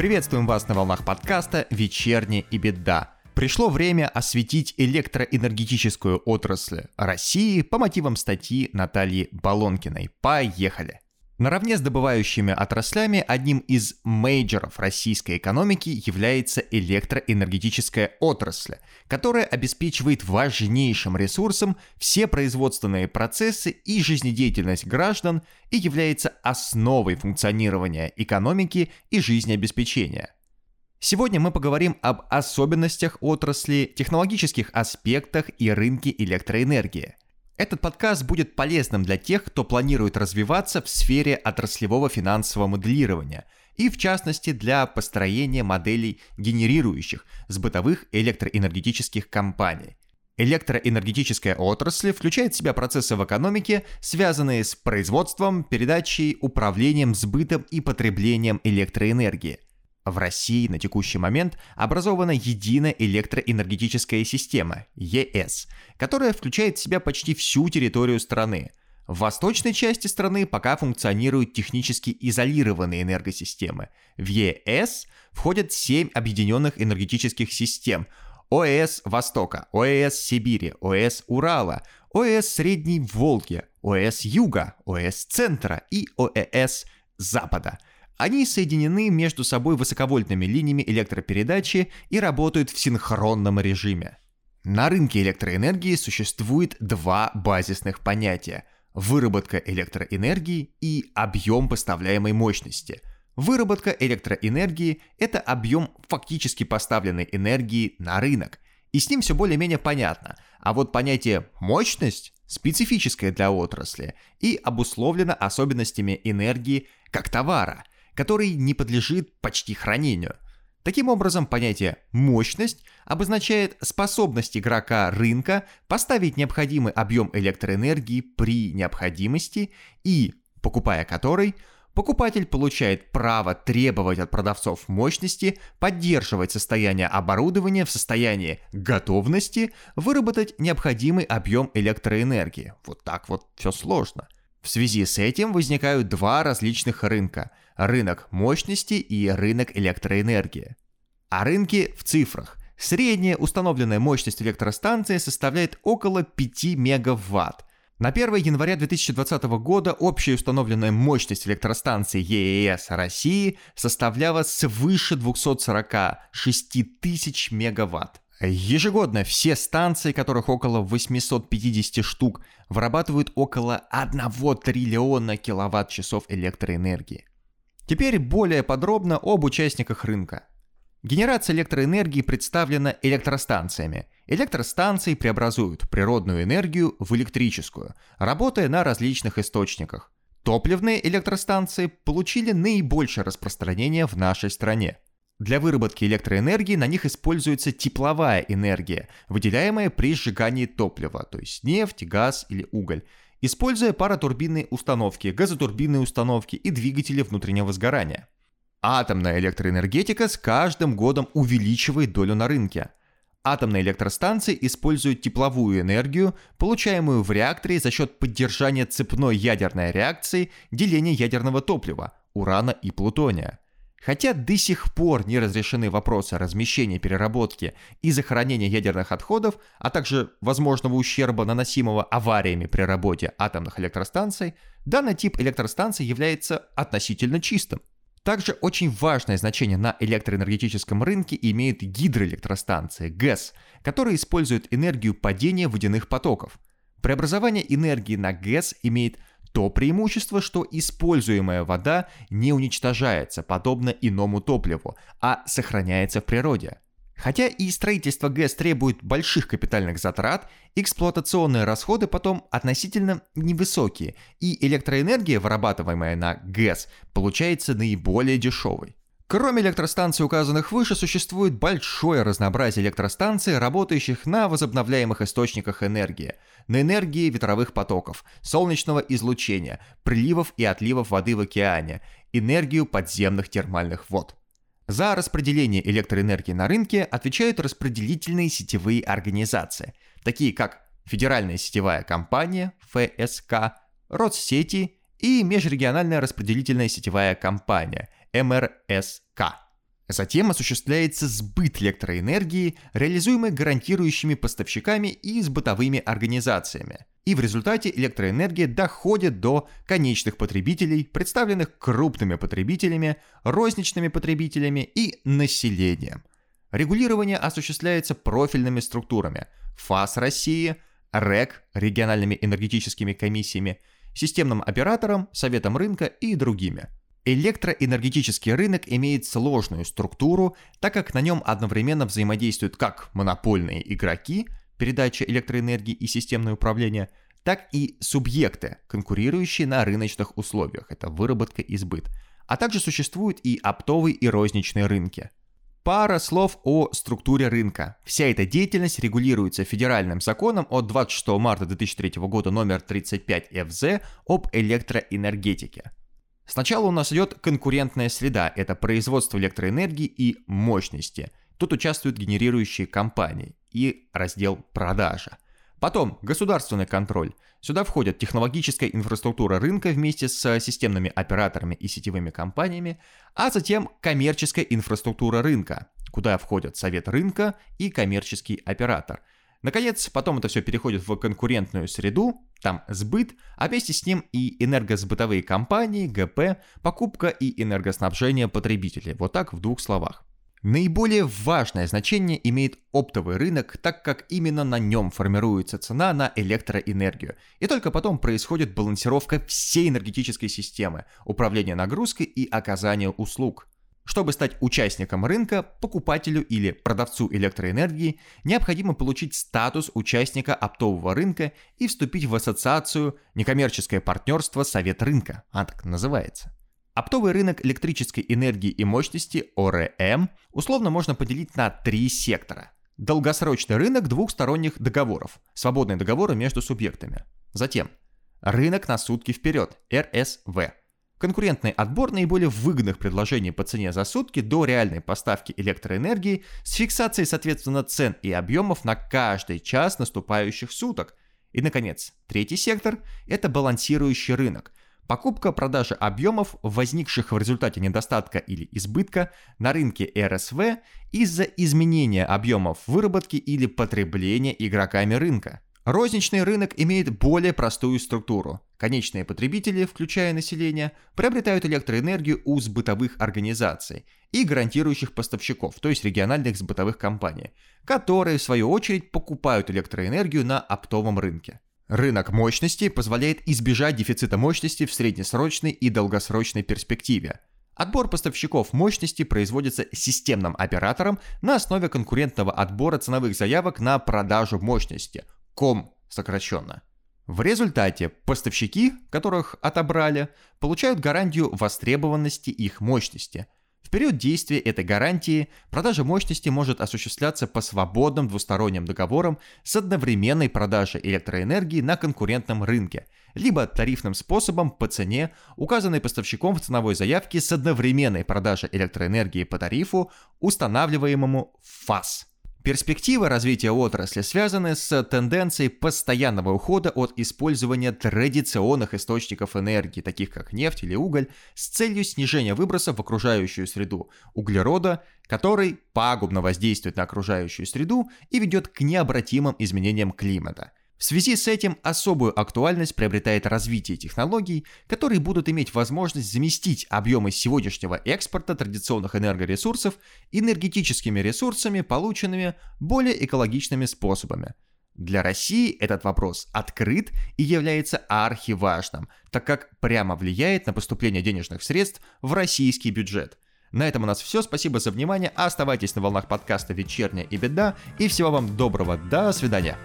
Приветствуем вас на волнах подкаста «Вечерняя и беда». Пришло время осветить электроэнергетическую отрасль России по мотивам статьи Натальи Балонкиной. Поехали! Наравне с добывающими отраслями одним из мейджоров российской экономики является электроэнергетическая отрасль, которая обеспечивает важнейшим ресурсом все производственные процессы и жизнедеятельность граждан и является основой функционирования экономики и жизнеобеспечения. Сегодня мы поговорим об особенностях отрасли, технологических аспектах и рынке электроэнергии – этот подкаст будет полезным для тех, кто планирует развиваться в сфере отраслевого финансового моделирования и, в частности, для построения моделей генерирующих с бытовых электроэнергетических компаний. Электроэнергетическая отрасль включает в себя процессы в экономике, связанные с производством, передачей, управлением, сбытом и потреблением электроэнергии – в России на текущий момент образована единая электроэнергетическая система ЕС, которая включает в себя почти всю территорию страны. В восточной части страны пока функционируют технически изолированные энергосистемы. В ЕС входят 7 объединенных энергетических систем ОЭС Востока, ОЭС Сибири, ОЭС Урала, ОЭС Средней Волги, ОЭС Юга, ОЭС Центра и ОЭС Запада – они соединены между собой высоковольтными линиями электропередачи и работают в синхронном режиме. На рынке электроэнергии существует два базисных понятия – выработка электроэнергии и объем поставляемой мощности. Выработка электроэнергии – это объем фактически поставленной энергии на рынок, и с ним все более-менее понятно. А вот понятие «мощность» специфическое для отрасли и обусловлено особенностями энергии как товара – который не подлежит почти хранению. Таким образом, понятие «мощность» обозначает способность игрока рынка поставить необходимый объем электроэнергии при необходимости и, покупая который, покупатель получает право требовать от продавцов мощности поддерживать состояние оборудования в состоянии готовности выработать необходимый объем электроэнергии. Вот так вот все сложно – в связи с этим возникают два различных рынка – рынок мощности и рынок электроэнергии. А рынки в цифрах. Средняя установленная мощность электростанции составляет около 5 мегаватт. На 1 января 2020 года общая установленная мощность электростанции ЕЭС России составляла свыше 246 тысяч мегаватт. Ежегодно все станции, которых около 850 штук, вырабатывают около 1 триллиона киловатт-часов электроэнергии. Теперь более подробно об участниках рынка. Генерация электроэнергии представлена электростанциями. Электростанции преобразуют природную энергию в электрическую, работая на различных источниках. Топливные электростанции получили наибольшее распространение в нашей стране – для выработки электроэнергии на них используется тепловая энергия, выделяемая при сжигании топлива, то есть нефть, газ или уголь, используя паротурбинные установки, газотурбинные установки и двигатели внутреннего сгорания. Атомная электроэнергетика с каждым годом увеличивает долю на рынке. Атомные электростанции используют тепловую энергию, получаемую в реакторе за счет поддержания цепной ядерной реакции деления ядерного топлива, урана и плутония – Хотя до сих пор не разрешены вопросы размещения переработки и захоронения ядерных отходов, а также возможного ущерба, наносимого авариями при работе атомных электростанций, данный тип электростанций является относительно чистым. Также очень важное значение на электроэнергетическом рынке имеют гидроэлектростанции, ГЭС, которые используют энергию падения водяных потоков. Преобразование энергии на ГЭС имеет то преимущество, что используемая вода не уничтожается, подобно иному топливу, а сохраняется в природе. Хотя и строительство ГЭС требует больших капитальных затрат, эксплуатационные расходы потом относительно невысокие, и электроэнергия, вырабатываемая на ГЭС, получается наиболее дешевой. Кроме электростанций, указанных выше, существует большое разнообразие электростанций, работающих на возобновляемых источниках энергии, на энергии ветровых потоков, солнечного излучения, приливов и отливов воды в океане, энергию подземных термальных вод. За распределение электроэнергии на рынке отвечают распределительные сетевые организации, такие как Федеральная сетевая компания ФСК, Родсети и Межрегиональная распределительная сетевая компания МРСК. Затем осуществляется сбыт электроэнергии, реализуемый гарантирующими поставщиками и с бытовыми организациями. И в результате электроэнергия доходит до конечных потребителей, представленных крупными потребителями, розничными потребителями и населением. Регулирование осуществляется профильными структурами ФАС России, РЭК, региональными энергетическими комиссиями, системным оператором, Советом рынка и другими – Электроэнергетический рынок имеет сложную структуру, так как на нем одновременно взаимодействуют как монопольные игроки, передача электроэнергии и системное управление, так и субъекты, конкурирующие на рыночных условиях, это выработка и сбыт, а также существуют и оптовые и розничные рынки. Пара слов о структуре рынка. Вся эта деятельность регулируется федеральным законом от 26 марта 2003 года номер 35 ФЗ об электроэнергетике. Сначала у нас идет конкурентная среда, это производство электроэнергии и мощности. Тут участвуют генерирующие компании и раздел продажа. Потом государственный контроль. Сюда входят технологическая инфраструктура рынка вместе с системными операторами и сетевыми компаниями, а затем коммерческая инфраструктура рынка, куда входят совет рынка и коммерческий оператор – Наконец, потом это все переходит в конкурентную среду, там сбыт, а вместе с ним и энергосбытовые компании, ГП, покупка и энергоснабжение потребителей. Вот так в двух словах. Наиболее важное значение имеет оптовый рынок, так как именно на нем формируется цена на электроэнергию. И только потом происходит балансировка всей энергетической системы, управление нагрузкой и оказание услуг. Чтобы стать участником рынка, покупателю или продавцу электроэнергии необходимо получить статус участника оптового рынка и вступить в ассоциацию «Некоммерческое партнерство Совет рынка», она так называется. Оптовый рынок электрической энергии и мощности ОРМ условно можно поделить на три сектора. Долгосрочный рынок двухсторонних договоров, свободные договоры между субъектами. Затем рынок на сутки вперед, РСВ, Конкурентный отбор наиболее выгодных предложений по цене за сутки до реальной поставки электроэнергии с фиксацией, соответственно, цен и объемов на каждый час наступающих суток. И, наконец, третий сектор – это балансирующий рынок. Покупка-продажа объемов, возникших в результате недостатка или избытка на рынке РСВ из-за изменения объемов выработки или потребления игроками рынка. Розничный рынок имеет более простую структуру. Конечные потребители, включая население, приобретают электроэнергию у сбытовых организаций и гарантирующих поставщиков, то есть региональных сбытовых компаний, которые, в свою очередь, покупают электроэнергию на оптовом рынке. Рынок мощности позволяет избежать дефицита мощности в среднесрочной и долгосрочной перспективе. Отбор поставщиков мощности производится системным оператором на основе конкурентного отбора ценовых заявок на продажу мощности – ком сокращенно. В результате поставщики, которых отобрали, получают гарантию востребованности их мощности. В период действия этой гарантии продажа мощности может осуществляться по свободным двусторонним договорам с одновременной продажей электроэнергии на конкурентном рынке, либо тарифным способом по цене, указанной поставщиком в ценовой заявке с одновременной продажей электроэнергии по тарифу, устанавливаемому в ФАС. Перспективы развития отрасли связаны с тенденцией постоянного ухода от использования традиционных источников энергии, таких как нефть или уголь, с целью снижения выбросов в окружающую среду углерода, который пагубно воздействует на окружающую среду и ведет к необратимым изменениям климата – в связи с этим особую актуальность приобретает развитие технологий, которые будут иметь возможность заместить объемы сегодняшнего экспорта традиционных энергоресурсов энергетическими ресурсами, полученными более экологичными способами. Для России этот вопрос открыт и является архиважным, так как прямо влияет на поступление денежных средств в российский бюджет. На этом у нас все. Спасибо за внимание. Оставайтесь на волнах подкаста «Вечерняя и беда». И всего вам доброго. До свидания.